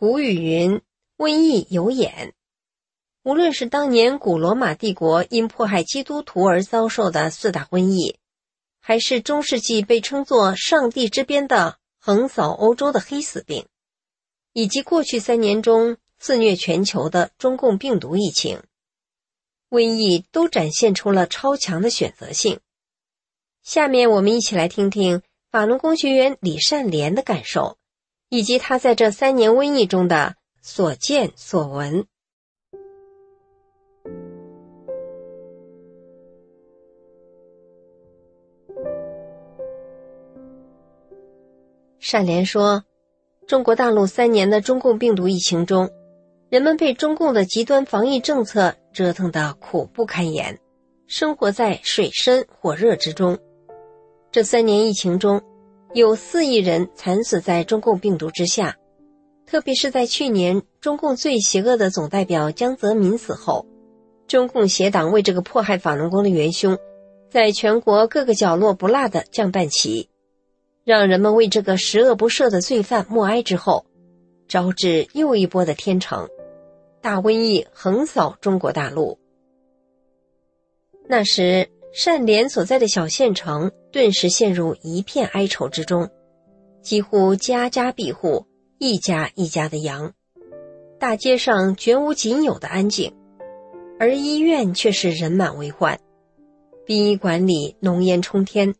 古语云：“瘟疫有眼。”无论是当年古罗马帝国因迫害基督徒而遭受的四大瘟疫，还是中世纪被称作“上帝之鞭”的横扫欧洲的黑死病，以及过去三年中肆虐全球的中共病毒疫情，瘟疫都展现出了超强的选择性。下面我们一起来听听法轮功学员李善莲的感受。以及他在这三年瘟疫中的所见所闻。善莲说：“中国大陆三年的中共病毒疫情中，人们被中共的极端防疫政策折腾得苦不堪言，生活在水深火热之中。这三年疫情中。”有四亿人惨死在中共病毒之下，特别是在去年中共最邪恶的总代表江泽民死后，中共邪党为这个迫害法轮功的元凶，在全国各个角落不落的降半旗，让人们为这个十恶不赦的罪犯默哀之后，招致又一波的天成，大瘟疫横扫中国大陆。那时。善莲所在的小县城顿时陷入一片哀愁之中，几乎家家闭户，一家一家的羊，大街上绝无仅有的安静，而医院却是人满为患，殡仪馆里浓烟冲天。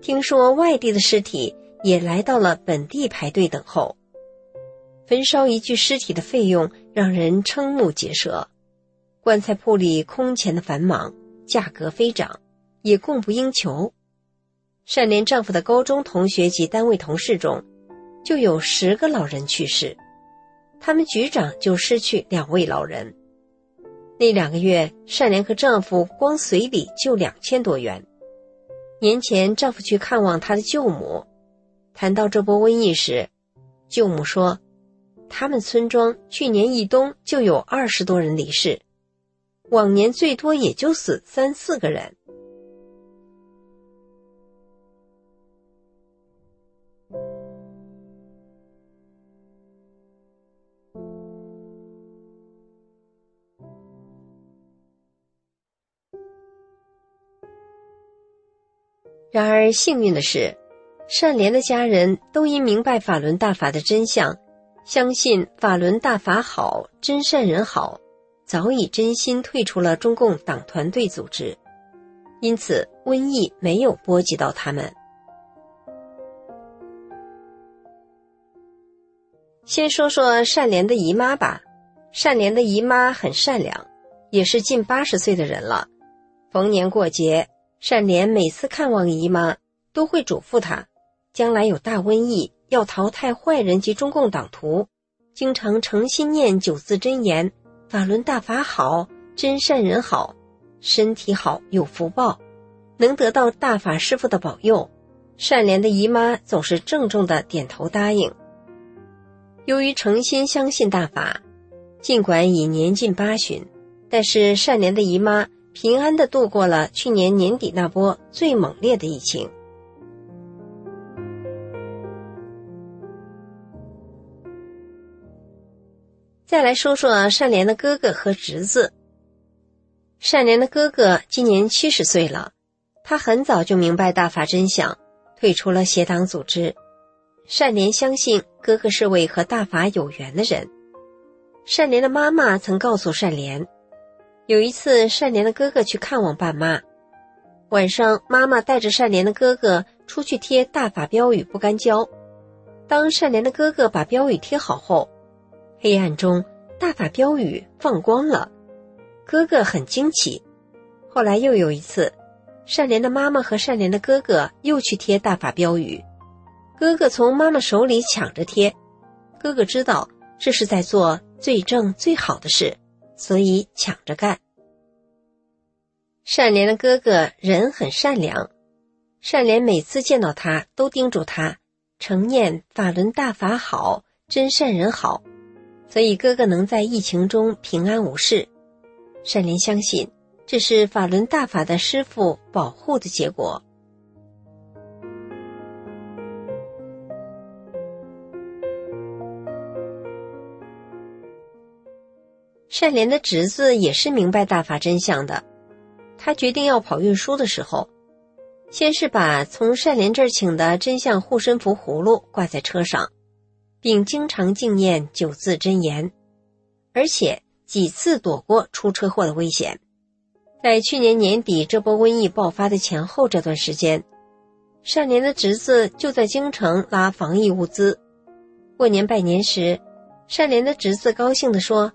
听说外地的尸体也来到了本地排队等候，焚烧一具尸体的费用让人瞠目结舌，棺材铺里空前的繁忙。价格飞涨，也供不应求。善莲丈夫的高中同学及单位同事中，就有十个老人去世，他们局长就失去两位老人。那两个月，善莲和丈夫光随礼就两千多元。年前，丈夫去看望他的舅母，谈到这波瘟疫时，舅母说，他们村庄去年一冬就有二十多人离世。往年最多也就死三四个人。然而幸运的是，善莲的家人都因明白法轮大法的真相，相信法轮大法好，真善人好。早已真心退出了中共党团队组织，因此瘟疫没有波及到他们。先说说善莲的姨妈吧，善莲的姨妈很善良，也是近八十岁的人了。逢年过节，善莲每次看望姨妈，都会嘱咐她，将来有大瘟疫，要淘汰坏人及中共党徒，经常诚心念九字真言。法轮大法好，真善人好，身体好有福报，能得到大法师父的保佑，善莲的姨妈总是郑重的点头答应。由于诚心相信大法，尽管已年近八旬，但是善莲的姨妈平安的度过了去年年底那波最猛烈的疫情。再来说说善莲的哥哥和侄子。善莲的哥哥今年七十岁了，他很早就明白大法真相，退出了邪党组织。善莲相信哥哥是位和大法有缘的人。善莲的妈妈曾告诉善莲，有一次善莲的哥哥去看望爸妈，晚上妈妈带着善莲的哥哥出去贴大法标语不干胶。当善莲的哥哥把标语贴好后，黑暗中，大法标语放光了，哥哥很惊奇。后来又有一次，善莲的妈妈和善莲的哥哥又去贴大法标语，哥哥从妈妈手里抢着贴。哥哥知道这是在做最正最好的事，所以抢着干。善莲的哥哥人很善良，善莲每次见到他都叮嘱他：承念法轮大法好，真善人好。所以哥哥能在疫情中平安无事，善莲相信这是法轮大法的师傅保护的结果。善莲的侄子也是明白大法真相的，他决定要跑运输的时候，先是把从善莲这儿请的真相护身符葫芦挂在车上。并经常敬念九字真言，而且几次躲过出车祸的危险。在去年年底这波瘟疫爆发的前后这段时间，善莲的侄子就在京城拉防疫物资。过年拜年时，善莲的侄子高兴地说：“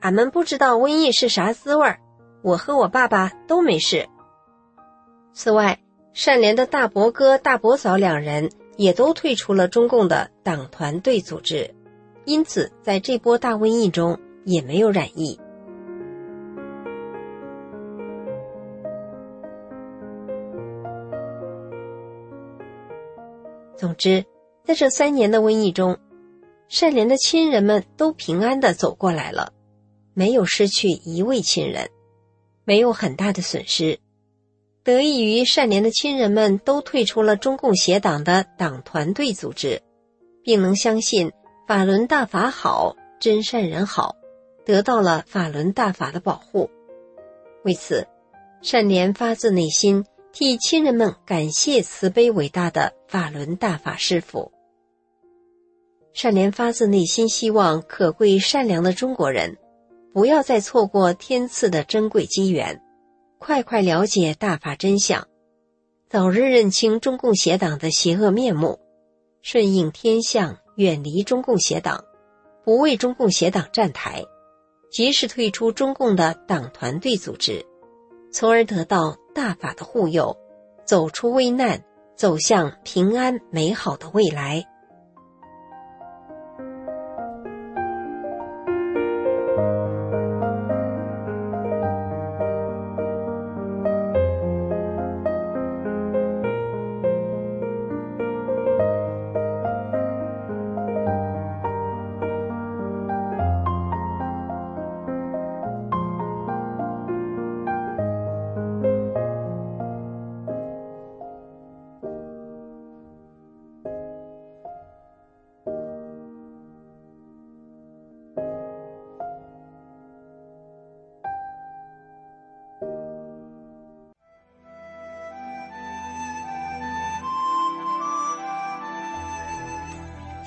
俺们不知道瘟疫是啥滋味儿，我和我爸爸都没事。”此外，善莲的大伯哥、大伯嫂两人。也都退出了中共的党团队组织，因此在这波大瘟疫中也没有染疫。总之，在这三年的瘟疫中，善莲的亲人们都平安的走过来了，没有失去一位亲人，没有很大的损失。得益于善莲的亲人们都退出了中共邪党的党团队组织，并能相信法轮大法好，真善人好，得到了法轮大法的保护。为此，善莲发自内心替亲人们感谢慈悲伟大的法轮大法师父。善莲发自内心希望可贵善良的中国人，不要再错过天赐的珍贵机缘。快快了解大法真相，早日认清中共邪党的邪恶面目，顺应天象，远离中共邪党，不为中共邪党站台，及时退出中共的党团队组织，从而得到大法的护佑，走出危难，走向平安美好的未来。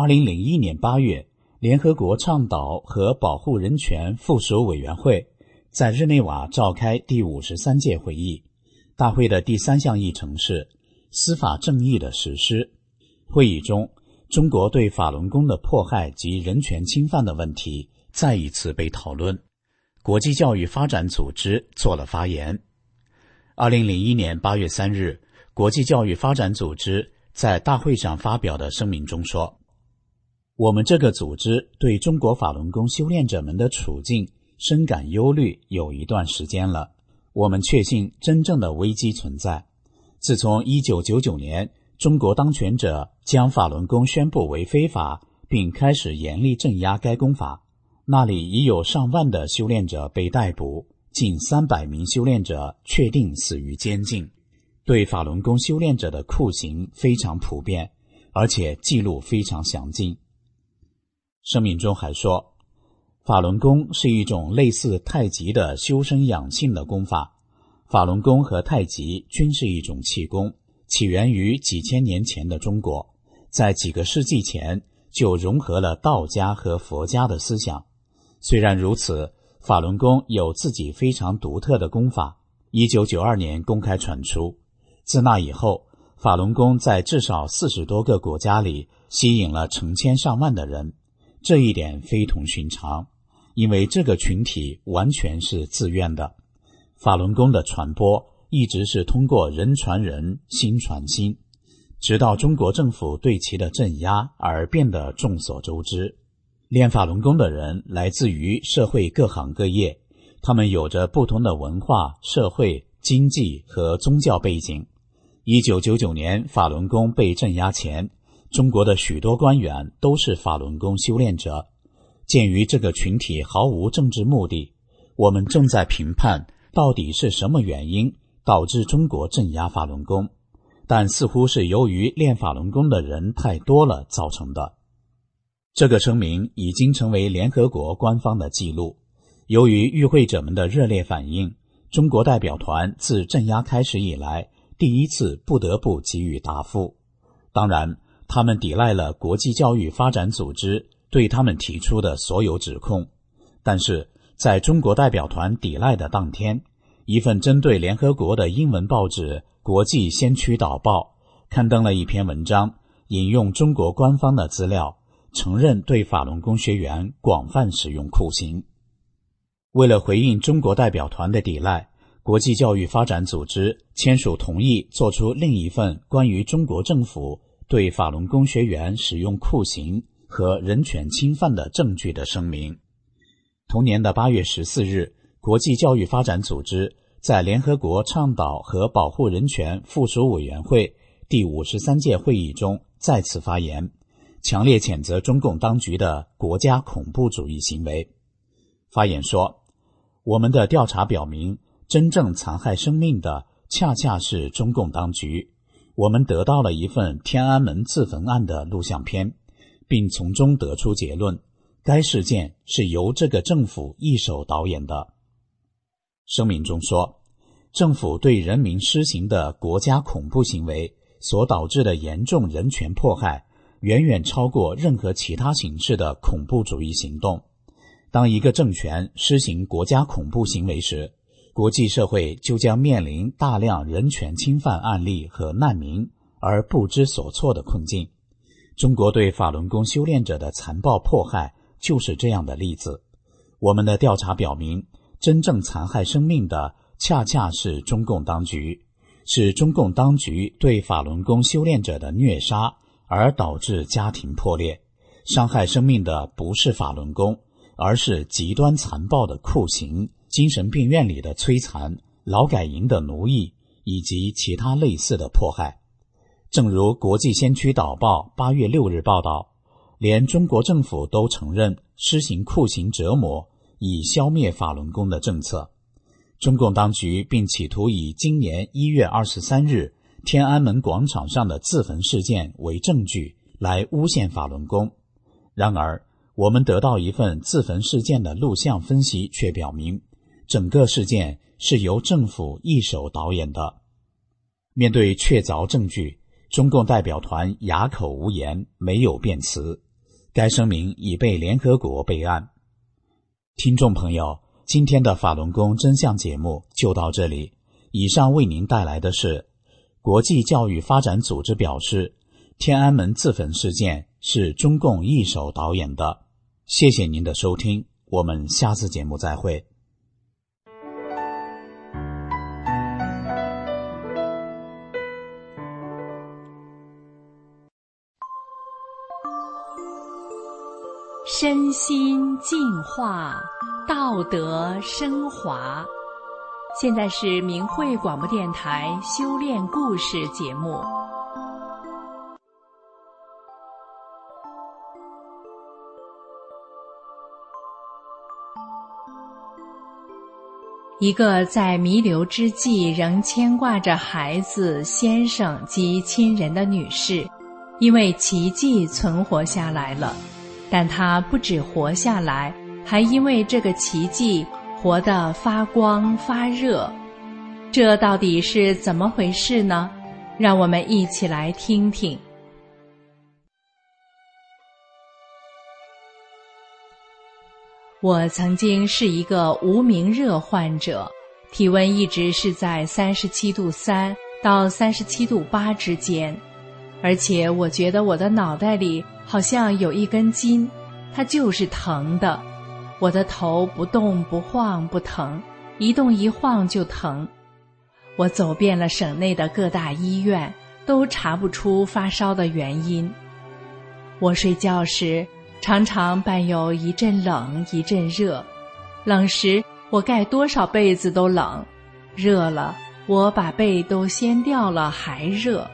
二零零一年八月，联合国倡导和保护人权附属委员会在日内瓦召开第五十三届会议。大会的第三项议程是司法正义的实施。会议中，中国对法轮功的迫害及人权侵犯的问题再一次被讨论。国际教育发展组织做了发言。二零零一年八月三日，国际教育发展组织在大会上发表的声明中说：“我们这个组织对中国法轮功修炼者们的处境深感忧虑有一段时间了。我们确信真正的危机存在。自从一九九九年。”中国当权者将法轮功宣布为非法，并开始严厉镇压该功法。那里已有上万的修炼者被逮捕，近三百名修炼者确定死于监禁。对法轮功修炼者的酷刑非常普遍，而且记录非常详尽。声明中还说，法轮功是一种类似太极的修身养性的功法。法轮功和太极均是一种气功。起源于几千年前的中国，在几个世纪前就融合了道家和佛家的思想。虽然如此，法轮功有自己非常独特的功法。一九九二年公开传出，自那以后，法轮功在至少四十多个国家里吸引了成千上万的人。这一点非同寻常，因为这个群体完全是自愿的。法轮功的传播。一直是通过人传人心传心，直到中国政府对其的镇压而变得众所周知。练法轮功的人来自于社会各行各业，他们有着不同的文化、社会、经济和宗教背景。一九九九年法轮功被镇压前，中国的许多官员都是法轮功修炼者。鉴于这个群体毫无政治目的，我们正在评判到底是什么原因。导致中国镇压法轮功，但似乎是由于练法轮功的人太多了造成的。这个声明已经成为联合国官方的记录。由于与会者们的热烈反应，中国代表团自镇压开始以来第一次不得不给予答复。当然，他们抵赖了国际教育发展组织对他们提出的所有指控。但是，在中国代表团抵赖的当天。一份针对联合国的英文报纸《国际先驱导报》刊登了一篇文章，引用中国官方的资料，承认对法轮功学员广泛使用酷刑。为了回应中国代表团的抵赖，国际教育发展组织签署同意，作出另一份关于中国政府对法轮功学员使用酷刑和人权侵犯的证据的声明。同年的八月十四日。国际教育发展组织在联合国倡导和保护人权附属委员会第五十三届会议中再次发言，强烈谴责中共当局的国家恐怖主义行为。发言说：“我们的调查表明，真正残害生命的恰恰是中共当局。我们得到了一份天安门自焚案的录像片，并从中得出结论：该事件是由这个政府一手导演的。”声明中说，政府对人民施行的国家恐怖行为所导致的严重人权迫害，远远超过任何其他形式的恐怖主义行动。当一个政权施行国家恐怖行为时，国际社会就将面临大量人权侵犯案例和难民而不知所措的困境。中国对法轮功修炼者的残暴迫害就是这样的例子。我们的调查表明。真正残害生命的，恰恰是中共当局，是中共当局对法轮功修炼者的虐杀，而导致家庭破裂。伤害生命的不是法轮功，而是极端残暴的酷刑、精神病院里的摧残、劳改营的奴役以及其他类似的迫害。正如《国际先驱导报》八月六日报道，连中国政府都承认施行酷刑折磨。以消灭法轮功的政策，中共当局并企图以今年一月二十三日天安门广场上的自焚事件为证据来诬陷法轮功。然而，我们得到一份自焚事件的录像分析，却表明整个事件是由政府一手导演的。面对确凿证据，中共代表团哑口无言，没有辩词。该声明已被联合国备案。听众朋友，今天的法轮功真相节目就到这里。以上为您带来的是国际教育发展组织表示，天安门自焚事件是中共一手导演的。谢谢您的收听，我们下次节目再会。身心净化，道德升华。现在是明慧广播电台修炼故事节目。一个在弥留之际仍牵挂着孩子、先生及亲人的女士，因为奇迹存活下来了。但他不止活下来，还因为这个奇迹活得发光发热。这到底是怎么回事呢？让我们一起来听听。我曾经是一个无名热患者，体温一直是在三十七度三到三十七度八之间。而且我觉得我的脑袋里好像有一根筋，它就是疼的。我的头不动不晃不疼，一动一晃就疼。我走遍了省内的各大医院，都查不出发烧的原因。我睡觉时常常伴有一阵冷一阵热，冷时我盖多少被子都冷，热了我把被都掀掉了还热。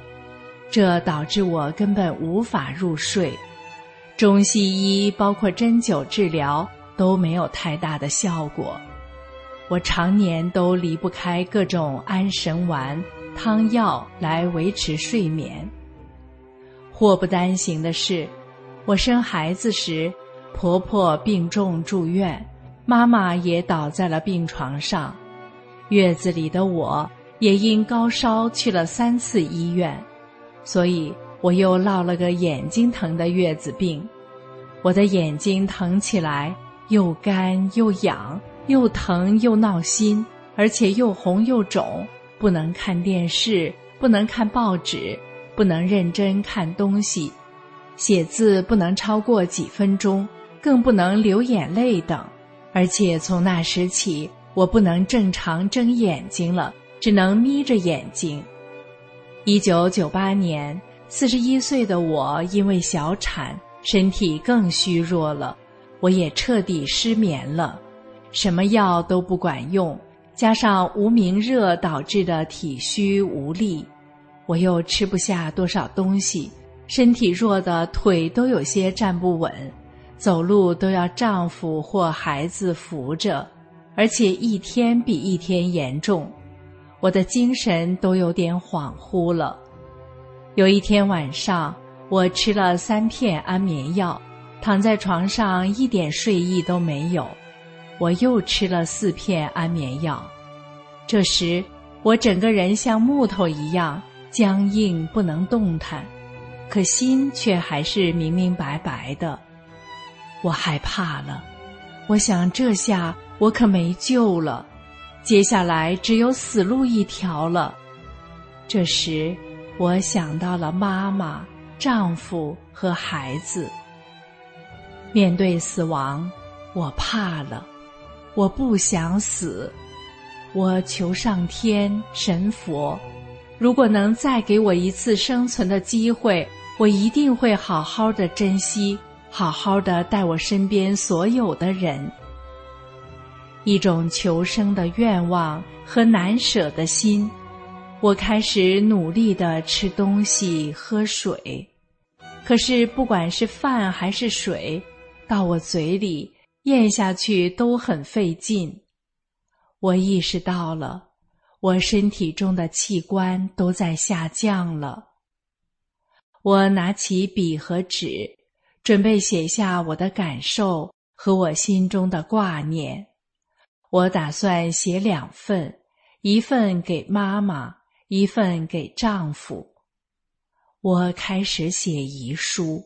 这导致我根本无法入睡，中西医包括针灸治疗都没有太大的效果，我常年都离不开各种安神丸、汤药来维持睡眠。祸不单行的是，我生孩子时，婆婆病重住院，妈妈也倒在了病床上，月子里的我也因高烧去了三次医院。所以我又落了个眼睛疼的月子病，我的眼睛疼起来又干又痒，又疼又闹心，而且又红又肿，不能看电视，不能看报纸，不能认真看东西，写字不能超过几分钟，更不能流眼泪等。而且从那时起，我不能正常睁眼睛了，只能眯着眼睛。一九九八年，四十一岁的我因为小产，身体更虚弱了，我也彻底失眠了，什么药都不管用，加上无名热导致的体虚无力，我又吃不下多少东西，身体弱的腿都有些站不稳，走路都要丈夫或孩子扶着，而且一天比一天严重。我的精神都有点恍惚了。有一天晚上，我吃了三片安眠药，躺在床上一点睡意都没有。我又吃了四片安眠药，这时我整个人像木头一样僵硬不能动弹，可心却还是明明白白的。我害怕了，我想这下我可没救了。接下来只有死路一条了。这时，我想到了妈妈、丈夫和孩子。面对死亡，我怕了，我不想死。我求上天、神佛，如果能再给我一次生存的机会，我一定会好好的珍惜，好好的待我身边所有的人。一种求生的愿望和难舍的心，我开始努力的吃东西、喝水。可是，不管是饭还是水，到我嘴里咽下去都很费劲。我意识到了，我身体中的器官都在下降了。我拿起笔和纸，准备写下我的感受和我心中的挂念。我打算写两份，一份给妈妈，一份给丈夫。我开始写遗书，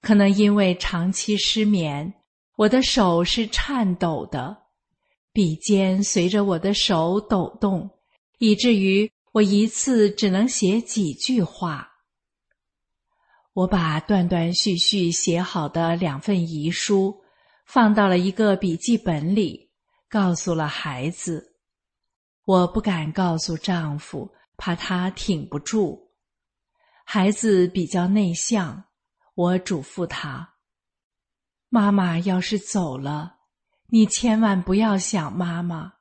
可能因为长期失眠，我的手是颤抖的，笔尖随着我的手抖动，以至于我一次只能写几句话。我把断断续续写好的两份遗书放到了一个笔记本里，告诉了孩子。我不敢告诉丈夫，怕他挺不住。孩子比较内向，我嘱咐他：“妈妈要是走了，你千万不要想妈妈。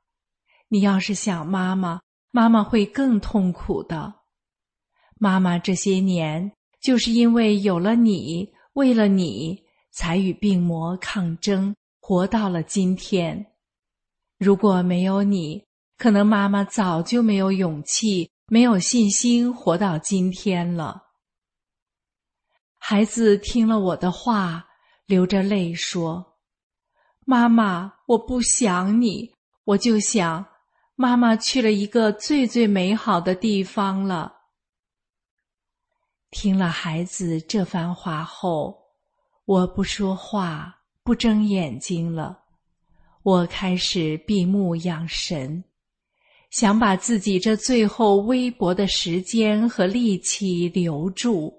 你要是想妈妈，妈妈会更痛苦的。妈妈这些年……”就是因为有了你，为了你，才与病魔抗争，活到了今天。如果没有你，可能妈妈早就没有勇气、没有信心活到今天了。孩子听了我的话，流着泪说：“妈妈，我不想你，我就想，妈妈去了一个最最美好的地方了。”听了孩子这番话后，我不说话，不睁眼睛了。我开始闭目养神，想把自己这最后微薄的时间和力气留住，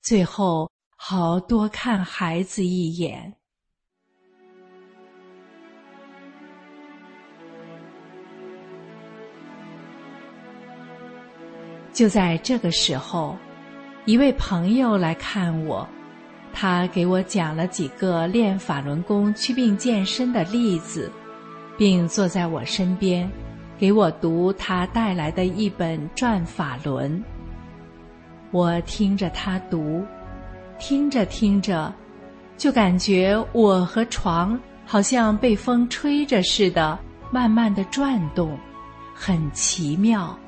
最后好多看孩子一眼。就在这个时候。一位朋友来看我，他给我讲了几个练法轮功祛病健身的例子，并坐在我身边，给我读他带来的一本《转法轮》。我听着他读，听着听着，就感觉我和床好像被风吹着似的，慢慢的转动，很奇妙。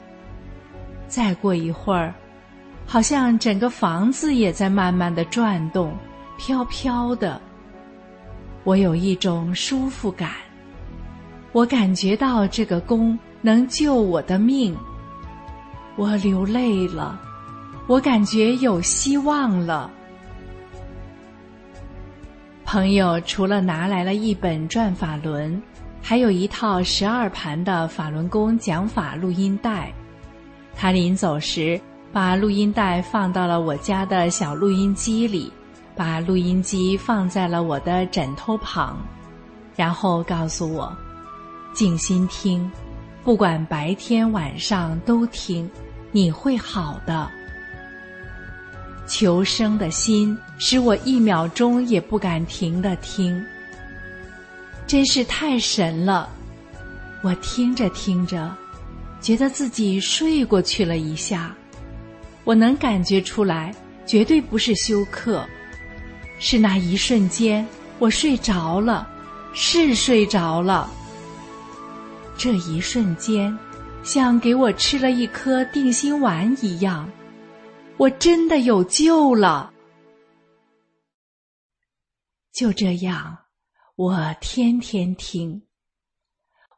再过一会儿。好像整个房子也在慢慢的转动，飘飘的。我有一种舒服感，我感觉到这个功能救我的命。我流泪了，我感觉有希望了。朋友除了拿来了一本《转法轮》，还有一套十二盘的法轮功讲法录音带。他临走时。把录音带放到了我家的小录音机里，把录音机放在了我的枕头旁，然后告诉我：“静心听，不管白天晚上都听，你会好的。”求生的心使我一秒钟也不敢停的听，真是太神了！我听着听着，觉得自己睡过去了一下。我能感觉出来，绝对不是休克，是那一瞬间我睡着了，是睡着了。这一瞬间，像给我吃了一颗定心丸一样，我真的有救了。就这样，我天天听，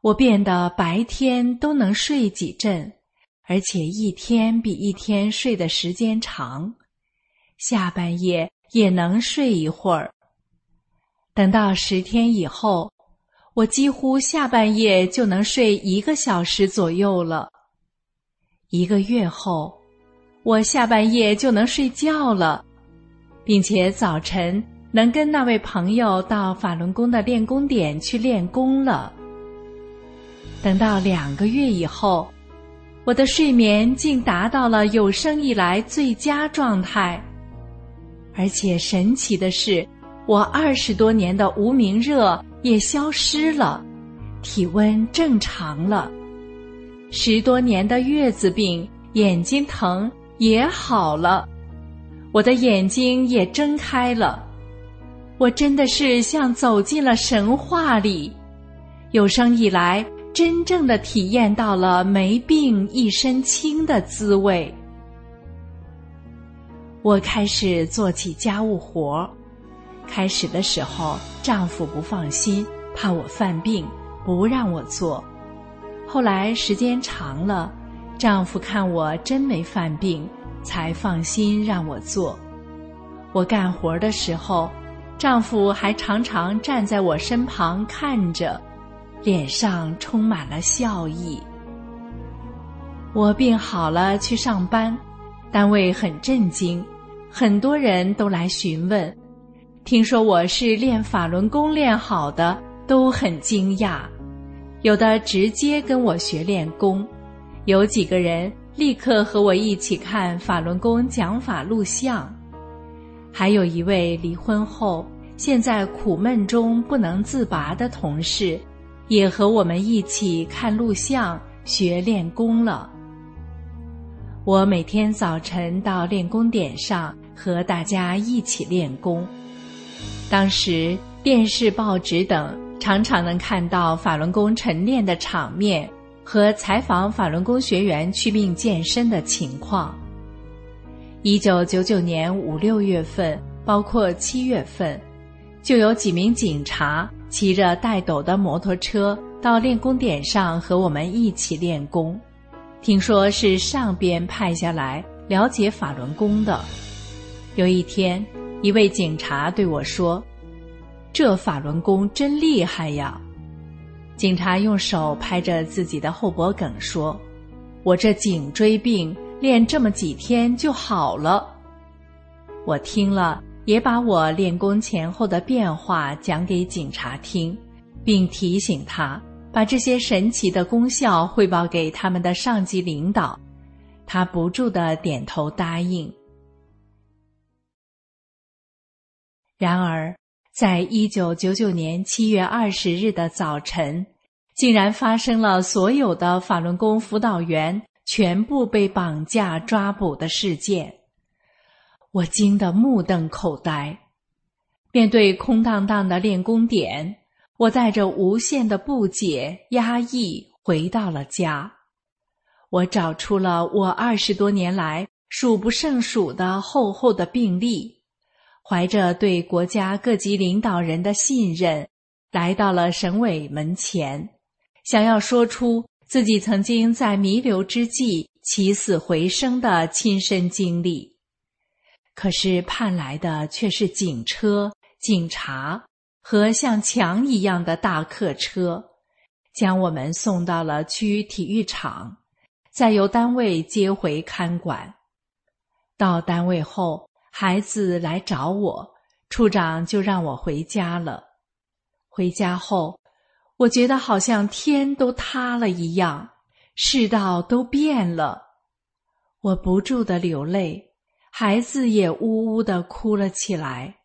我变得白天都能睡几阵。而且一天比一天睡的时间长，下半夜也能睡一会儿。等到十天以后，我几乎下半夜就能睡一个小时左右了。一个月后，我下半夜就能睡觉了，并且早晨能跟那位朋友到法轮功的练功点去练功了。等到两个月以后。我的睡眠竟达到了有生以来最佳状态，而且神奇的是，我二十多年的无名热也消失了，体温正常了，十多年的月子病、眼睛疼也好了，我的眼睛也睁开了，我真的是像走进了神话里，有生以来。真正的体验到了没病一身轻的滋味。我开始做起家务活开始的时候，丈夫不放心，怕我犯病，不让我做。后来时间长了，丈夫看我真没犯病，才放心让我做。我干活的时候，丈夫还常常站在我身旁看着。脸上充满了笑意。我病好了去上班，单位很震惊，很多人都来询问。听说我是练法轮功练好的，都很惊讶。有的直接跟我学练功，有几个人立刻和我一起看法轮功讲法录像。还有一位离婚后现在苦闷中不能自拔的同事，也和我们一起看录像学练功了。我每天早晨到练功点上和大家一起练功。当时电视、报纸等常常能看到法轮功晨练的场面和采访法轮功学员去病健身的情况。一九九九年五六月份，包括七月份，就有几名警察骑着带斗的摩托车到练功点上和我们一起练功。听说是上边派下来了解法轮功的。有一天，一位警察对我说：“这法轮功真厉害呀！”警察用手拍着自己的后脖梗说：“我这颈椎病练这么几天就好了。”我听了，也把我练功前后的变化讲给警察听，并提醒他。把这些神奇的功效汇报给他们的上级领导，他不住的点头答应。然而，在一九九九年七月二十日的早晨，竟然发生了所有的法轮功辅导员全部被绑架抓捕的事件。我惊得目瞪口呆，面对空荡荡的练功点。我带着无限的不解、压抑回到了家。我找出了我二十多年来数不胜数的厚厚的病历，怀着对国家各级领导人的信任，来到了省委门前，想要说出自己曾经在弥留之际起死回生的亲身经历。可是盼来的却是警车、警察。和像墙一样的大客车，将我们送到了区体育场，再由单位接回看管。到单位后，孩子来找我，处长就让我回家了。回家后，我觉得好像天都塌了一样，世道都变了。我不住的流泪，孩子也呜呜的哭了起来。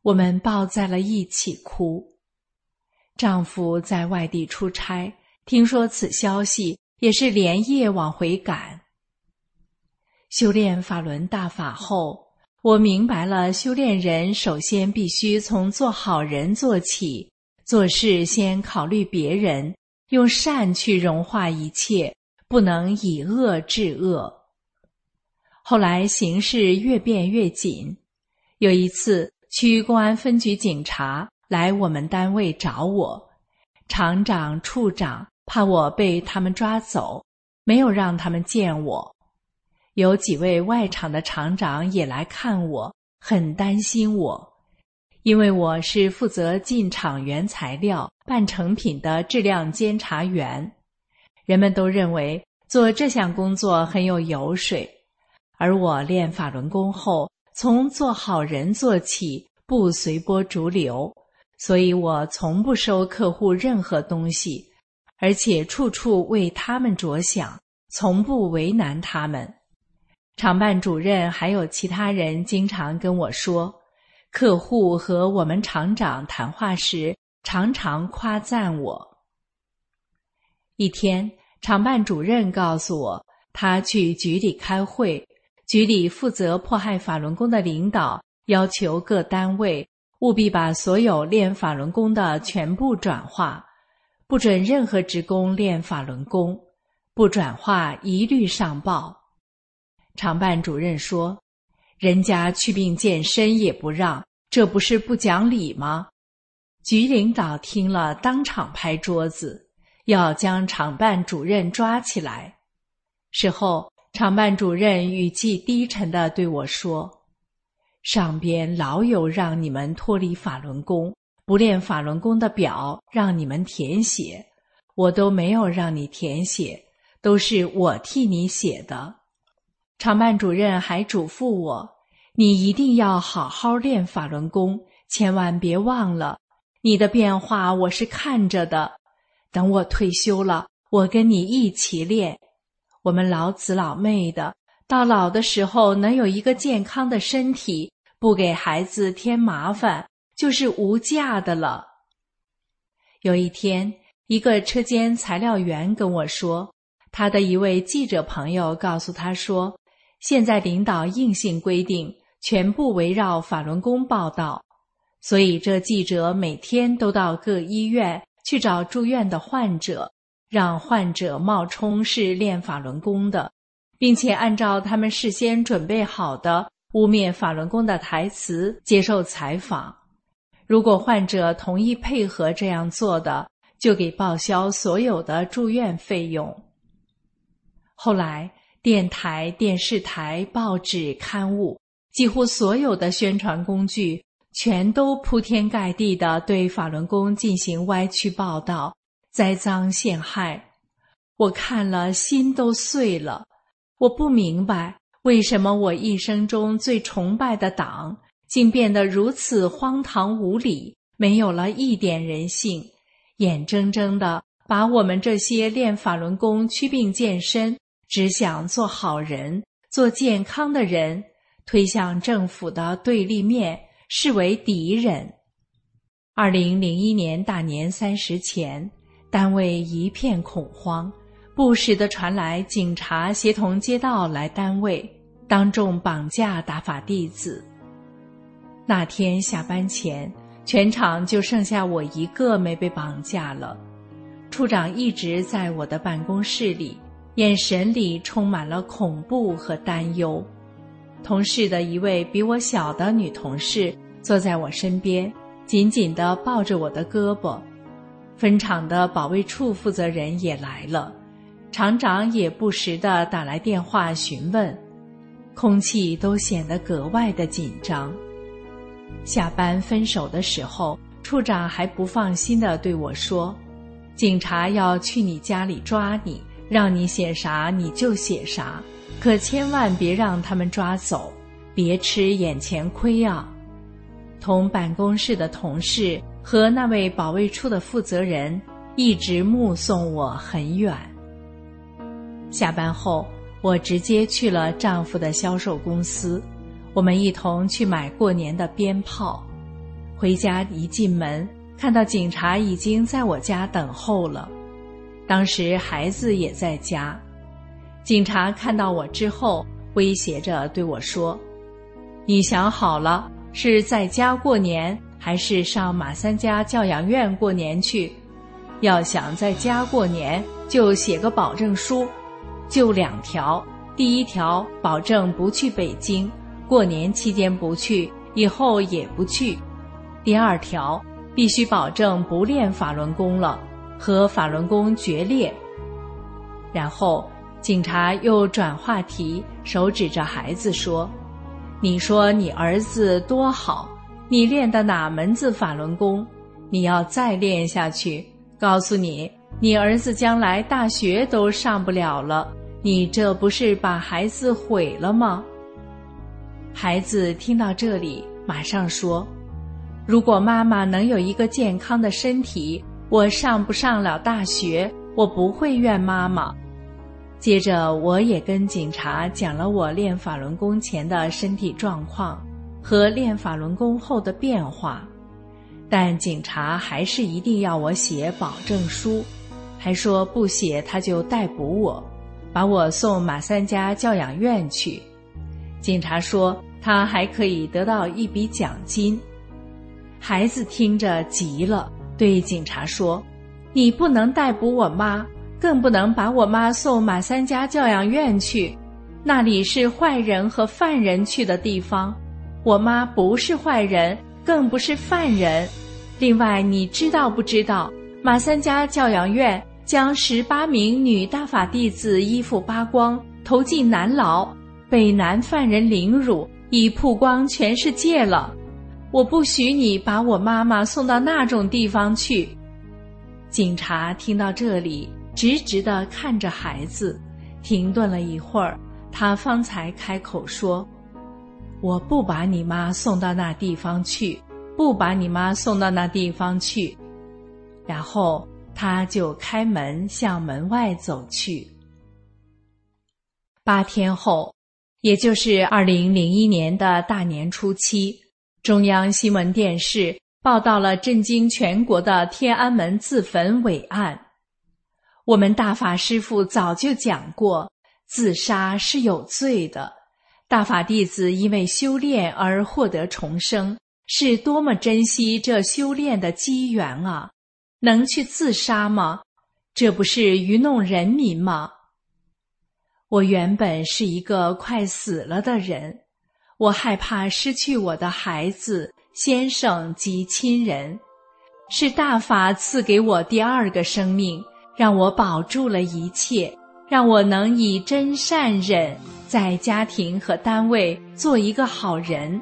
我们抱在了一起哭。丈夫在外地出差，听说此消息，也是连夜往回赶。修炼法轮大法后，我明白了，修炼人首先必须从做好人做起，做事先考虑别人，用善去融化一切，不能以恶制恶。后来形势越变越紧，有一次。区公安分局警察来我们单位找我，厂长、处长怕我被他们抓走，没有让他们见我。有几位外厂的厂长也来看我，很担心我，因为我是负责进厂原材料、半成品的质量监察员。人们都认为做这项工作很有油水，而我练法轮功后。从做好人做起，不随波逐流，所以我从不收客户任何东西，而且处处为他们着想，从不为难他们。厂办主任还有其他人经常跟我说，客户和我们厂长谈话时常常夸赞我。一天，厂办主任告诉我，他去局里开会。局里负责迫害法轮功的领导要求各单位务必把所有练法轮功的全部转化，不准任何职工练法轮功，不转化一律上报。厂办主任说：“人家去病健身也不让，这不是不讲理吗？”局领导听了当场拍桌子，要将厂办主任抓起来。事后。常办主任语气低沉的对我说：“上边老有让你们脱离法轮功、不练法轮功的表，让你们填写，我都没有让你填写，都是我替你写的。常办主任还嘱咐我，你一定要好好练法轮功，千万别忘了。你的变化我是看着的，等我退休了，我跟你一起练。我们老子老妹的，到老的时候能有一个健康的身体，不给孩子添麻烦，就是无价的了。有一天，一个车间材料员跟我说，他的一位记者朋友告诉他说，现在领导硬性规定，全部围绕法轮功报道。所以，这记者每天都到各医院去找住院的患者，让患者冒充是练法轮功的，并且按照他们事先准备好的污蔑法轮功的台词接受采访。如果患者同意配合这样做的，就给报销所有的住院费用。后来，电台、电视台、报纸、刊物，几乎所有的宣传工具。全都铺天盖地的对法轮功进行歪曲报道、栽赃陷害，我看了心都碎了。我不明白为什么我一生中最崇拜的党，竟变得如此荒唐无理，没有了一点人性，眼睁睁的把我们这些练法轮功、祛病健身、只想做好人、做健康的人，推向政府的对立面。视为敌人。二零零一年大年三十前，单位一片恐慌，不时的传来警察协同街道来单位，当众绑架打法弟子。那天下班前，全场就剩下我一个没被绑架了。处长一直在我的办公室里，眼神里充满了恐怖和担忧。同事的一位比我小的女同事坐在我身边，紧紧地抱着我的胳膊。分厂的保卫处负责人也来了，厂长也不时地打来电话询问，空气都显得格外的紧张。下班分手的时候，处长还不放心地对我说：“警察要去你家里抓你，让你写啥你就写啥。”可千万别让他们抓走，别吃眼前亏啊！同办公室的同事和那位保卫处的负责人一直目送我很远。下班后，我直接去了丈夫的销售公司，我们一同去买过年的鞭炮。回家一进门，看到警察已经在我家等候了，当时孩子也在家。警察看到我之后，威胁着对我说：“你想好了是在家过年，还是上马三家教养院过年去？要想在家过年，就写个保证书，就两条：第一条，保证不去北京，过年期间不去，以后也不去；第二条，必须保证不练法轮功了，和法轮功决裂。”然后。警察又转话题，手指着孩子说：“你说你儿子多好，你练的哪门子法轮功？你要再练下去，告诉你，你儿子将来大学都上不了了。你这不是把孩子毁了吗？”孩子听到这里，马上说：“如果妈妈能有一个健康的身体，我上不上了大学，我不会怨妈妈。”接着，我也跟警察讲了我练法轮功前的身体状况和练法轮功后的变化，但警察还是一定要我写保证书，还说不写他就逮捕我，把我送马三家教养院去。警察说他还可以得到一笔奖金。孩子听着急了，对警察说：“你不能逮捕我妈。”更不能把我妈送马三家教养院去，那里是坏人和犯人去的地方。我妈不是坏人，更不是犯人。另外，你知道不知道，马三家教养院将十八名女大法弟子衣服扒光，投进男牢，被男犯人凌辱，已曝光全世界了。我不许你把我妈妈送到那种地方去。警察听到这里。直直的看着孩子，停顿了一会儿，他方才开口说：“我不把你妈送到那地方去，不把你妈送到那地方去。”然后他就开门向门外走去。八天后，也就是二零零一年的大年初七，中央新闻电视报道了震惊全国的天安门自焚伟案。我们大法师父早就讲过，自杀是有罪的。大法弟子因为修炼而获得重生，是多么珍惜这修炼的机缘啊！能去自杀吗？这不是愚弄人民吗？我原本是一个快死了的人，我害怕失去我的孩子、先生及亲人，是大法赐给我第二个生命，让我保住了一切，让我能以真善忍在家庭和单位做一个好人。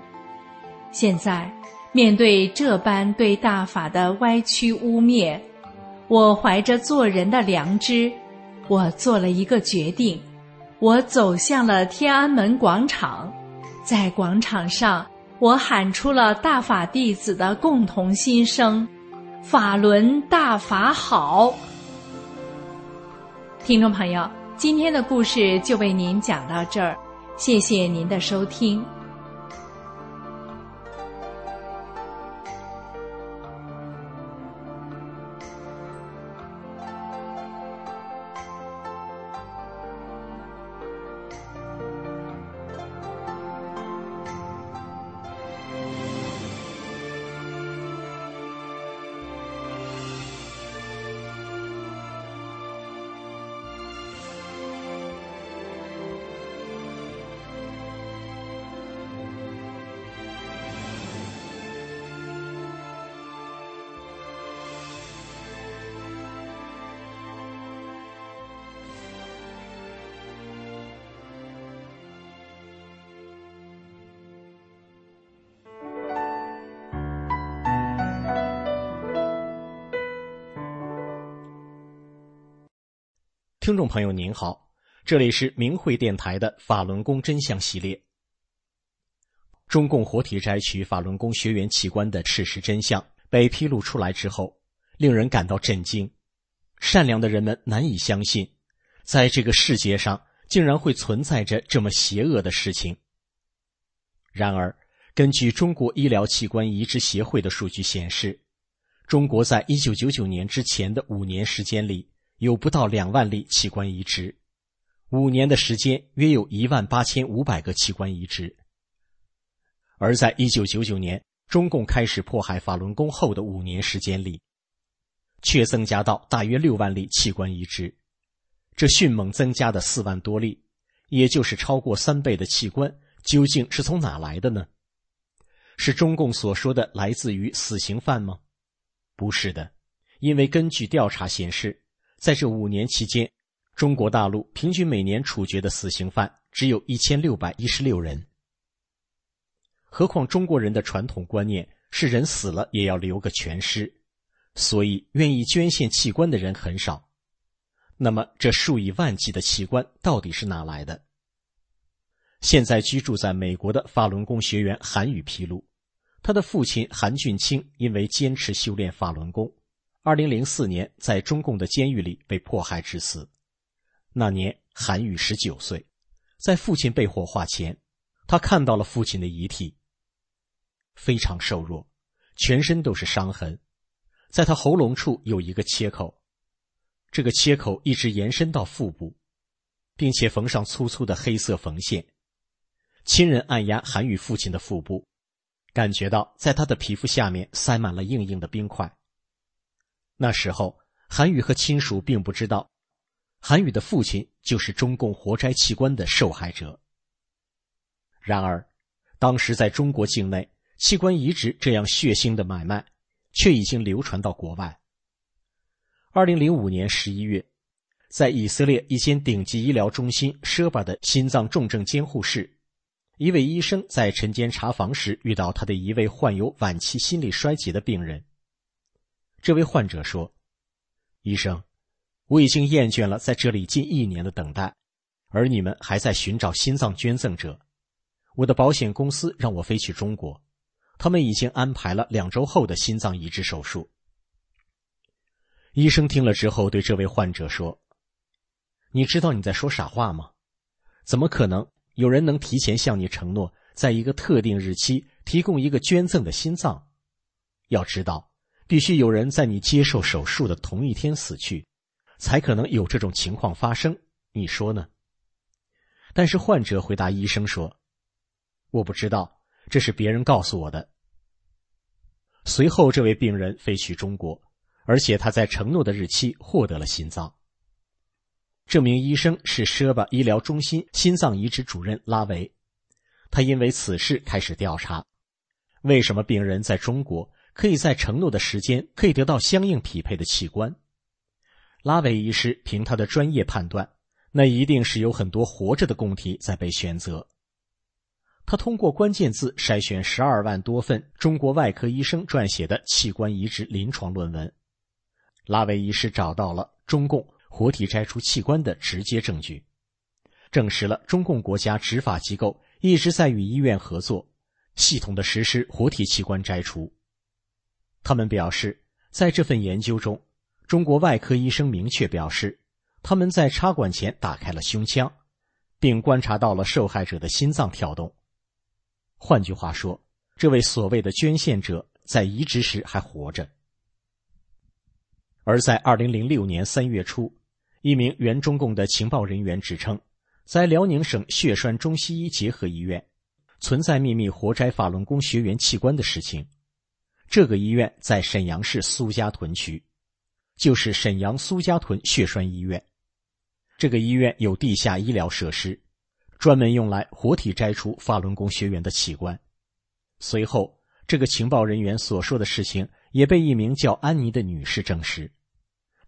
现在面对这般对大法的歪曲污蔑，我怀着做人的良知，我做了一个决定。我走向了天安门广场，在广场上，我喊出了大法弟子的共同心声：“法轮大法好。”听众朋友，今天的故事就为您讲到这儿，谢谢您的收听。听众朋友您好，这里是明慧电台的法轮功真相系列。中共活体摘取法轮功学员器官的事实真相被披露出来之后，令人感到震惊。善良的人们难以相信，在这个世界上竟然会存在着这么邪恶的事情。然而，根据中国医疗器官移植协会的数据显示，中国在一九九九年之前的五年时间里。有不到两万例器官移植，五年的时间约有一万八千五百个器官移植。而在一九九九年中共开始迫害法轮功后的五年时间里，却增加到大约六万例器官移植，这迅猛增加的四万多例，也就是超过三倍的器官，究竟是从哪来的呢？是中共所说的来自于死刑犯吗？不是的，因为根据调查显示。在这五年期间，中国大陆平均每年处决的死刑犯只有一千六百一十六人。何况中国人的传统观念是人死了也要留个全尸，所以愿意捐献器官的人很少。那么，这数以万计的器官到底是哪来的？现在居住在美国的法轮功学员韩宇披露，他的父亲韩俊清因为坚持修炼法轮功。二零零四年，在中共的监狱里被迫害致死。那年，韩宇十九岁，在父亲被火化前，他看到了父亲的遗体，非常瘦弱，全身都是伤痕，在他喉咙处有一个切口，这个切口一直延伸到腹部，并且缝上粗粗的黑色缝线。亲人按压韩宇父亲的腹部，感觉到在他的皮肤下面塞满了硬硬的冰块。那时候，韩宇和亲属并不知道，韩宇的父亲就是中共活摘器官的受害者。然而，当时在中国境内，器官移植这样血腥的买卖，却已经流传到国外。二零零五年十一月，在以色列一间顶级医疗中心舍巴的心脏重症监护室，一位医生在晨间查房时遇到他的一位患有晚期心力衰竭的病人。这位患者说：“医生，我已经厌倦了在这里近一年的等待，而你们还在寻找心脏捐赠者。我的保险公司让我飞去中国，他们已经安排了两周后的心脏移植手术。医生听了之后，对这位患者说：“你知道你在说傻话吗？怎么可能有人能提前向你承诺，在一个特定日期提供一个捐赠的心脏？要知道，必须有人在你接受手术的同一天死去。”才可能有这种情况发生，你说呢？但是患者回答医生说：“我不知道，这是别人告诉我的。”随后，这位病人飞去中国，而且他在承诺的日期获得了心脏。这名医生是舍巴医疗中心心脏移植主任拉维，他因为此事开始调查：为什么病人在中国可以在承诺的时间可以得到相应匹配的器官？拉维医师凭他的专业判断，那一定是有很多活着的供体在被选择。他通过关键字筛选十二万多份中国外科医生撰写的器官移植临床论文，拉维医师找到了中共活体摘除器官的直接证据，证实了中共国家执法机构一直在与医院合作，系统的实施活体器官摘除。他们表示，在这份研究中。中国外科医生明确表示，他们在插管前打开了胸腔，并观察到了受害者的心脏跳动。换句话说，这位所谓的捐献者在移植时还活着。而在二零零六年三月初，一名原中共的情报人员指称，在辽宁省血栓中西医结合医院存在秘密活摘法轮功学员器官的事情。这个医院在沈阳市苏家屯区。就是沈阳苏家屯血栓医院，这个医院有地下医疗设施，专门用来活体摘除法轮功学员的器官。随后，这个情报人员所说的事情也被一名叫安妮的女士证实。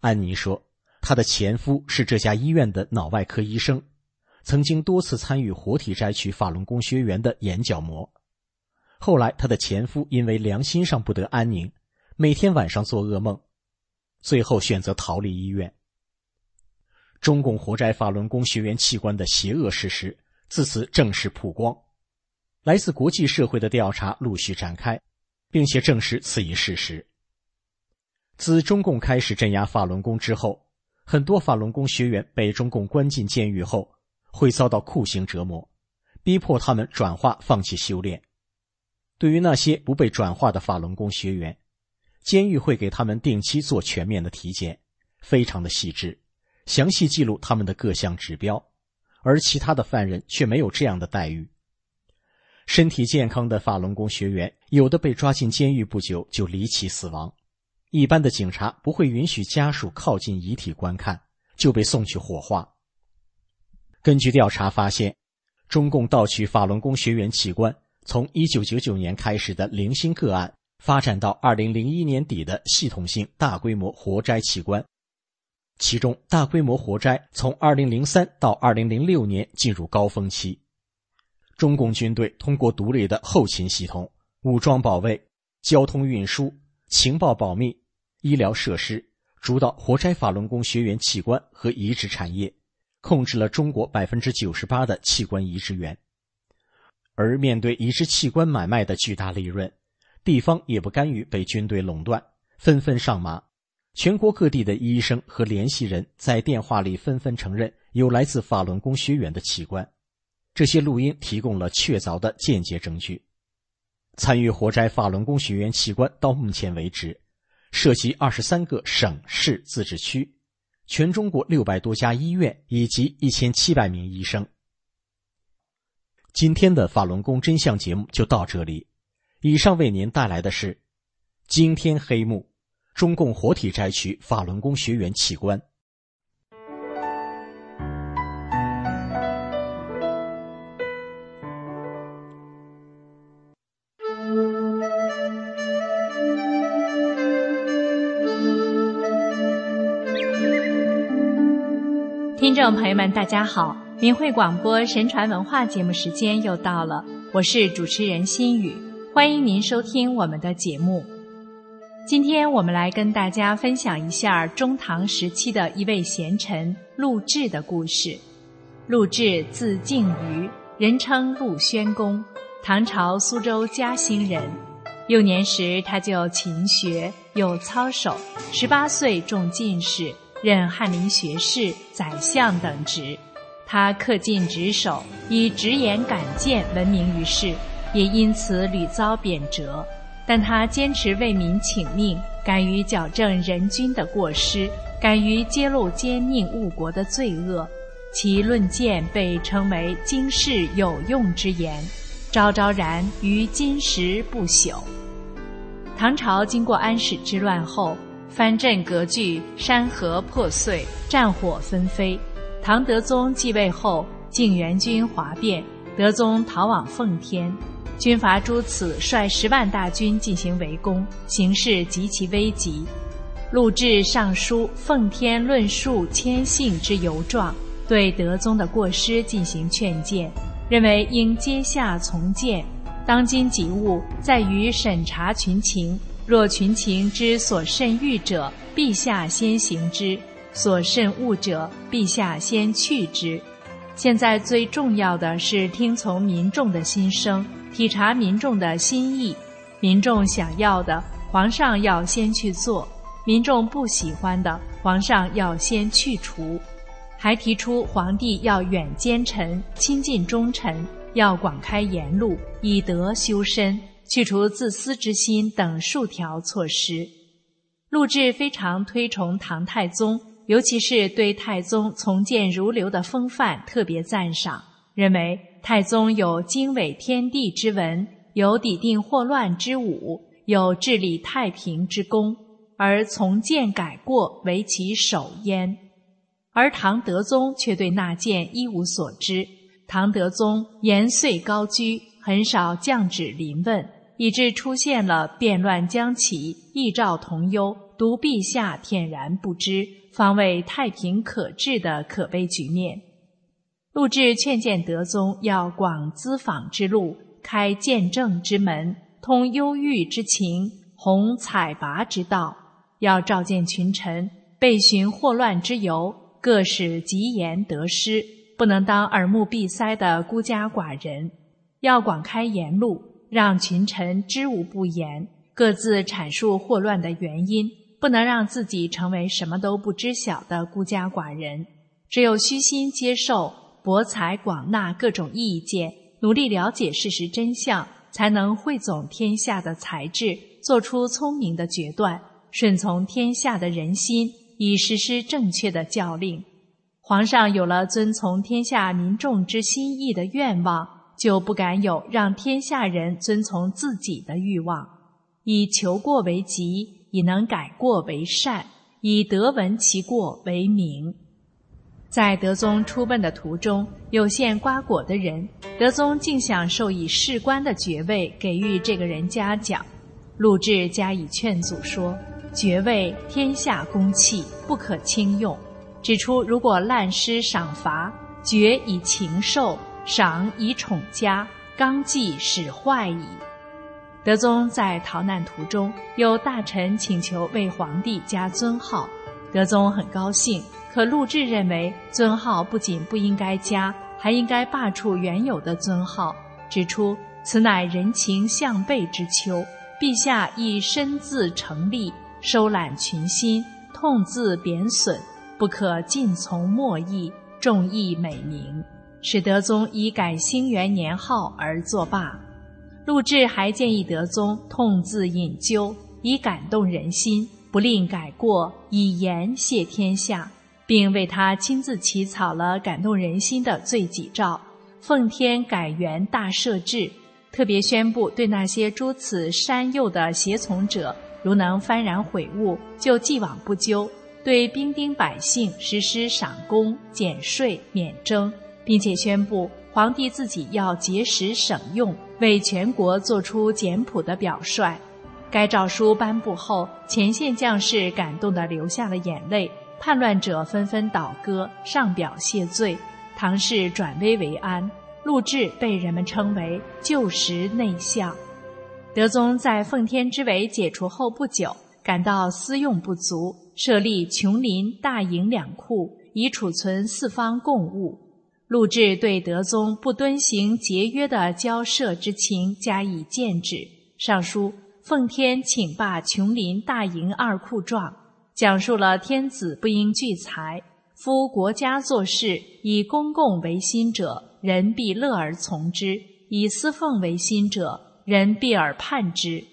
安妮说，她的前夫是这家医院的脑外科医生，曾经多次参与活体摘取法轮功学员的眼角膜。后来，她的前夫因为良心上不得安宁，每天晚上做噩梦。最后选择逃离医院。中共活摘法轮功学员器官的邪恶事实自此正式曝光，来自国际社会的调查陆续展开，并且证实此一事实。自中共开始镇压法轮功之后，很多法轮功学员被中共关进监狱后，会遭到酷刑折磨，逼迫他们转化、放弃修炼。对于那些不被转化的法轮功学员，监狱会给他们定期做全面的体检，非常的细致，详细记录他们的各项指标，而其他的犯人却没有这样的待遇。身体健康的法轮功学员，有的被抓进监狱不久就离奇死亡，一般的警察不会允许家属靠近遗体观看，就被送去火化。根据调查发现，中共盗取法轮功学员器官，从一九九九年开始的零星个案。发展到二零零一年底的系统性大规模活摘器官，其中大规模活摘从二零零三到二零零六年进入高峰期。中共军队通过独立的后勤系统、武装保卫、交通运输、情报保密、医疗设施，主导活摘法轮功学员器官和移植产业，控制了中国百分之九十八的器官移植源。而面对移植器官买卖的巨大利润，地方也不甘于被军队垄断，纷纷上马。全国各地的医生和联系人在电话里纷纷承认有来自法轮功学员的器官。这些录音提供了确凿的间接证据。参与活摘法轮功学员器官到目前为止，涉及二十三个省市自治区，全中国六百多家医院以及一千七百名医生。今天的法轮功真相节目就到这里。以上为您带来的是惊天黑幕：中共活体摘取法轮功学员器官。听众朋友们，大家好！明慧广播神传文化节目时间又到了，我是主持人心雨。欢迎您收听我们的节目。今天我们来跟大家分享一下中唐时期的一位贤臣陆贽的故事。陆贽字敬瑜，人称陆宣公，唐朝苏州嘉兴人。幼年时他就勤学，又操守，十八岁中进士，任翰林学士、宰相等职。他恪尽职守，以直言敢谏闻名于世，也因此屡遭贬谪。但他坚持为民请命，敢于矫正人君的过失，敢于揭露奸佞误国的罪恶，其论谏被称为“经世有用之言”，昭昭然于今时不朽。唐朝经过安史之乱后，藩镇割据，山河破碎，战火纷飞。唐德宗继位后，靖元军哗变，德宗逃往奉天。军阀朱此率十万大军进行围攻，形势极其危急。陆贽上书奉天论述谦信之由状，对德宗的过失进行劝谏，认为应阶下从谏。当今急务在于审查群情，若群情之所甚欲者，陛下先行之；所甚恶者，陛下先去之。现在最重要的是听从民众的心声。体察民众的心意，民众想要的，皇上要先去做；民众不喜欢的，皇上要先去除。还提出皇帝要远奸臣，亲近忠臣，要广开言路，以德修身，去除自私之心等数条措施。陆贽非常推崇唐太宗，尤其是对太宗从谏如流的风范特别赞赏，认为。太宗有经纬天地之文，有抵定祸乱之武，有治理太平之功，而从谏改过为其首焉。而唐德宗却对纳谏一无所知。唐德宗严岁高居，很少降旨临问，以致出现了变乱将起，异兆同忧，独陛下恬然不知，方为太平可治的可悲局面。陆贽劝谏德宗要广咨访之路，开见证之门，通忧郁之情，弘采拔之道，要召见群臣，备询祸乱之由，各使吉言得失，不能当耳目闭塞的孤家寡人，要广开言路，让群臣知无不言，各自阐述祸乱的原因，不能让自己成为什么都不知晓的孤家寡人，只有虚心接受。博采广纳各种意见，努力了解事实真相，才能汇总天下的才智，做出聪明的决断，顺从天下的人心，以实施正确的教令。皇上有了遵从天下民众之心意的愿望，就不敢有让天下人遵从自己的欲望。以求过为急，以能改过为善，以德闻其过为明。在德宗出奔的途中，有献瓜果的人，德宗竟想授以士官的爵位给予这个人嘉奖。陆贽加以劝阻说：“爵位天下公器，不可轻用。”指出如果滥施赏罚，爵以禽兽，赏以宠家，纲纪使坏矣。德宗在逃难途中，有大臣请求为皇帝加尊号，德宗很高兴。可陆贽认为，尊号不仅不应该加，还应该罢黜原有的尊号，指出此乃人情向背之秋，陛下亦身自成立，收揽群心，痛自贬损，不可尽从莫议，重义美名，使德宗以改兴元年号而作罢。陆贽还建议德宗痛自引咎，以感动人心，不吝改过，以言谢天下。并为他亲自起草了感动人心的罪己诏，奉天改元大赦制，特别宣布对那些诸此山右的胁从者，如能幡然悔悟，就既往不咎；对兵丁百姓实施赏功、减税、免征，并且宣布皇帝自己要节食省用，为全国做出简朴的表率。该诏书颁布后，前线将士感动得流下了眼泪。叛乱者纷纷倒戈，上表谢罪。唐氏转危为安，陆贽被人们称为旧时内相。德宗在奉天之围解除后不久，感到私用不足，设立琼林、大营两库，以储存四方贡物。陆贽对德宗不敦行节约的交涉之情加以谏止，上书奉天请罢琼林、大营二库状，讲述了天子不应聚财，夫国家做事以公共为心者，人必乐而从之；以私奉为心者，人必而叛之。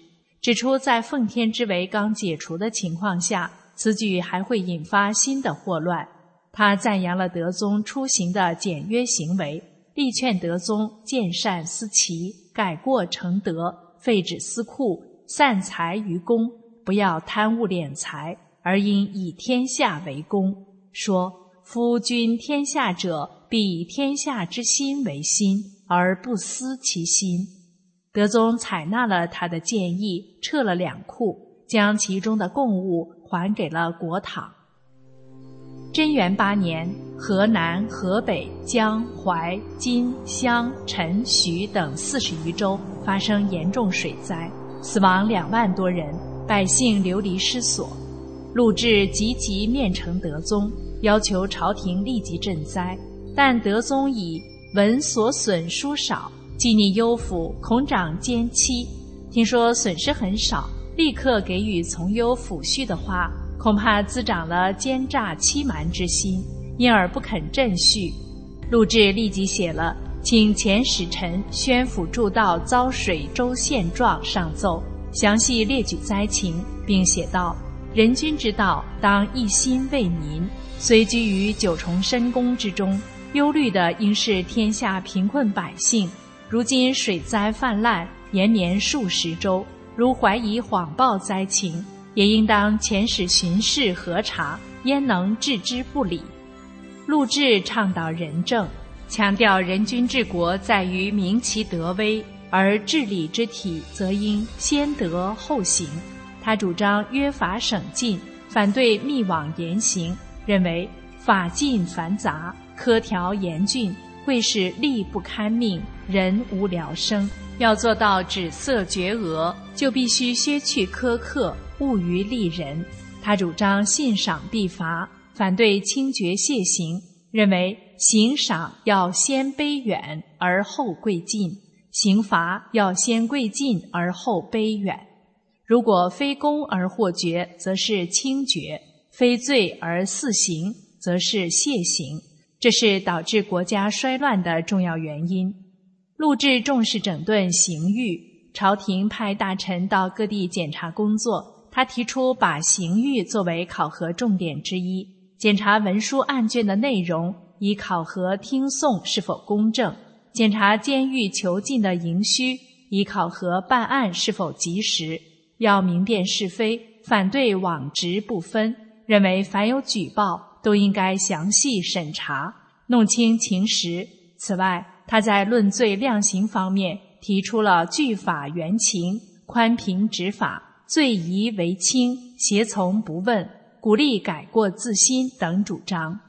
指出，在奉天之围刚解除的情况下，此举还会引发新的祸乱。他赞扬了德宗出行的简约行为，力劝德宗见善思齐，改过成德，废止私库，散财于公，不要贪污敛财，而应以天下为公。说：“夫君天下者，必以天下之心为心，而不思其心。”德宗采纳了他的建议，撤了两库，将其中的贡物还给了国帑。贞元八年，河南、河北、江、淮、荆、襄、陈、徐等四十余州发生严重水灾，死亡两万多人，百姓流离失所。陆贽急急面呈德宗，要求朝廷立即赈灾，但德宗以闻所损殊少。既逆幽府，恐长奸妻。听说损失很少，立刻给予从优抚恤的话，恐怕滋长了奸诈欺瞒之心，因而不肯振恤。陆贽立即写了请前使臣宣抚诸道遭水州现状上奏，详细列举灾情，并写道：“人君之道，当一心为民。虽居于九重深宫之中，忧虑的应是天下贫困百姓。”如今水灾泛滥，延绵数十周，如怀疑谎报灾情，也应当遣使巡视核查，焉能置之不理？陆贽倡导仁政，强调人君治国在于明其德威，而治理之体则应先德后行。他主张约法省禁，反对密网严刑，认为法禁繁杂，苛条严峻。会使吏不堪命，人无聊生。要做到止色绝讹，就必须削去苛刻，务于利人。他主张信赏必罚，反对轻绝谢刑，认为刑赏要先卑远而后贵近，刑罚要先贵近而后卑远。如果非功而获决，则是轻绝；非罪而肆行，则是谢刑。这是导致国家衰乱的重要原因。陆贽重视整顿刑狱，朝廷派大臣到各地检查工作，他提出把刑狱作为考核重点之一，检查文书案卷的内容，以考核听讼是否公正；检查监狱囚禁的营需，以考核办案是否及时。要明辨是非，反对枉直不分，认为凡有举报。都应该详细审查，弄清情实。此外，他在论罪量刑方面提出了据法原情、宽平执法、罪疑为轻、胁从不问、鼓励改过自新等主张。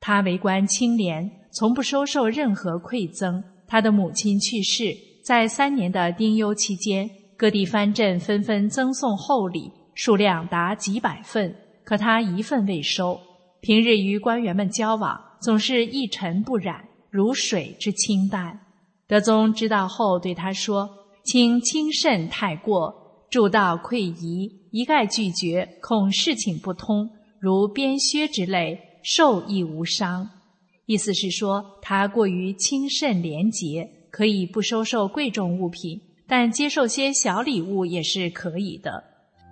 他为官清廉，从不收受任何馈赠。他的母亲去世，在三年的丁忧期间，各地藩镇纷纷赠送厚礼，数量达几百份，可他一份未收。平日与官员们交往，总是一尘不染，如水之清淡。德宗知道后，对他说：“卿轻慎太过，助道溃疑，一概拒绝，恐事情不通，如鞭削之类，受亦无伤。”意思是说，他过于轻慎廉洁，可以不收受贵重物品，但接受些小礼物也是可以的。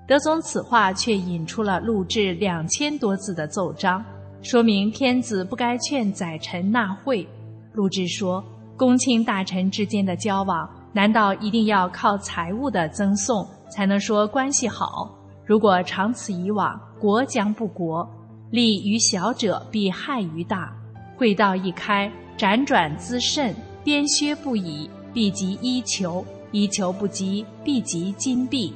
德宗此话却引出了录制两千多字的奏章，说明天子不该劝宰臣纳贿。录制说，公卿大臣之间的交往，难道一定要靠财物的赠送才能说关系好？如果长此以往，国将不国，利于小者必害于大。会道一开，辗转滋甚，边削不已，必及衣裘；衣裘不及，必及金币。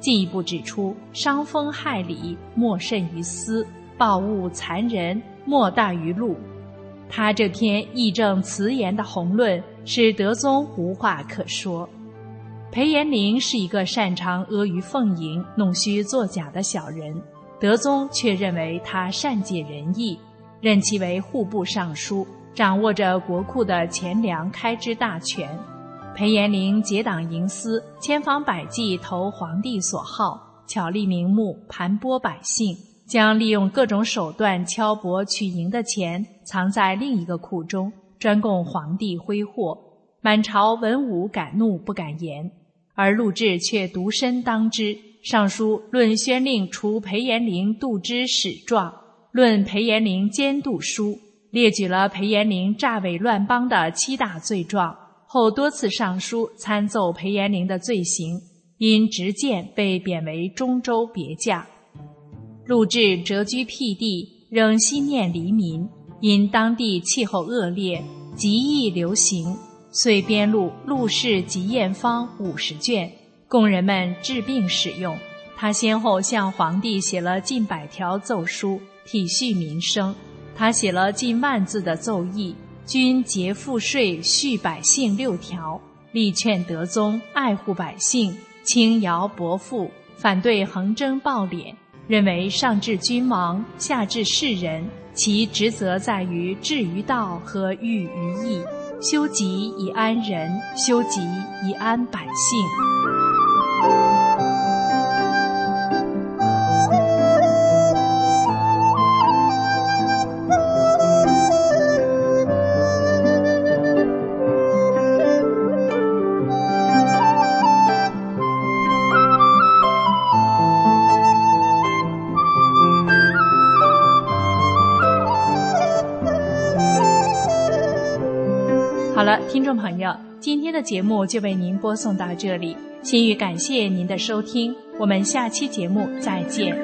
进一步指出，伤风害理，莫甚于私；暴物残人，莫大于禄。他这篇义正辞严的宏论，使德宗无话可说。裴延龄是一个擅长阿谀奉迎、弄虚作假的小人，德宗却认为他善解人意，任其为户部尚书，掌握着国库的钱粮开支大权。裴延龄结党营私，千方百计投皇帝所好，巧立名目盘剥百姓，将利用各种手段敲薄取赢的钱藏在另一个库中，专供皇帝挥霍。满朝文武敢怒不敢言，而陆贽却独身当之。上书论宣令除裴延龄度之史状，论裴延龄监督书，列举了裴延龄诈伪乱邦的七大罪状。后多次上书参奏裴延龄的罪行，因执剑被贬为中州别驾。陆贽谪居僻地，仍心念黎民，因当地气候恶劣，极易流行，遂编录《陆氏集验方》五十卷，供人们治病使用。他先后向皇帝写了近百条奏书，体恤民生。他写了近万字的奏议。均节赋税恤百姓六条，力劝德宗爱护百姓，轻徭薄赋，反对横征暴敛，认为上至君王，下至士人，其职责在于治于道和育于义，修己以安人，修己以安百姓。听众朋友，今天的节目就为您播送到这里。心语感谢您的收听，我们下期节目再见。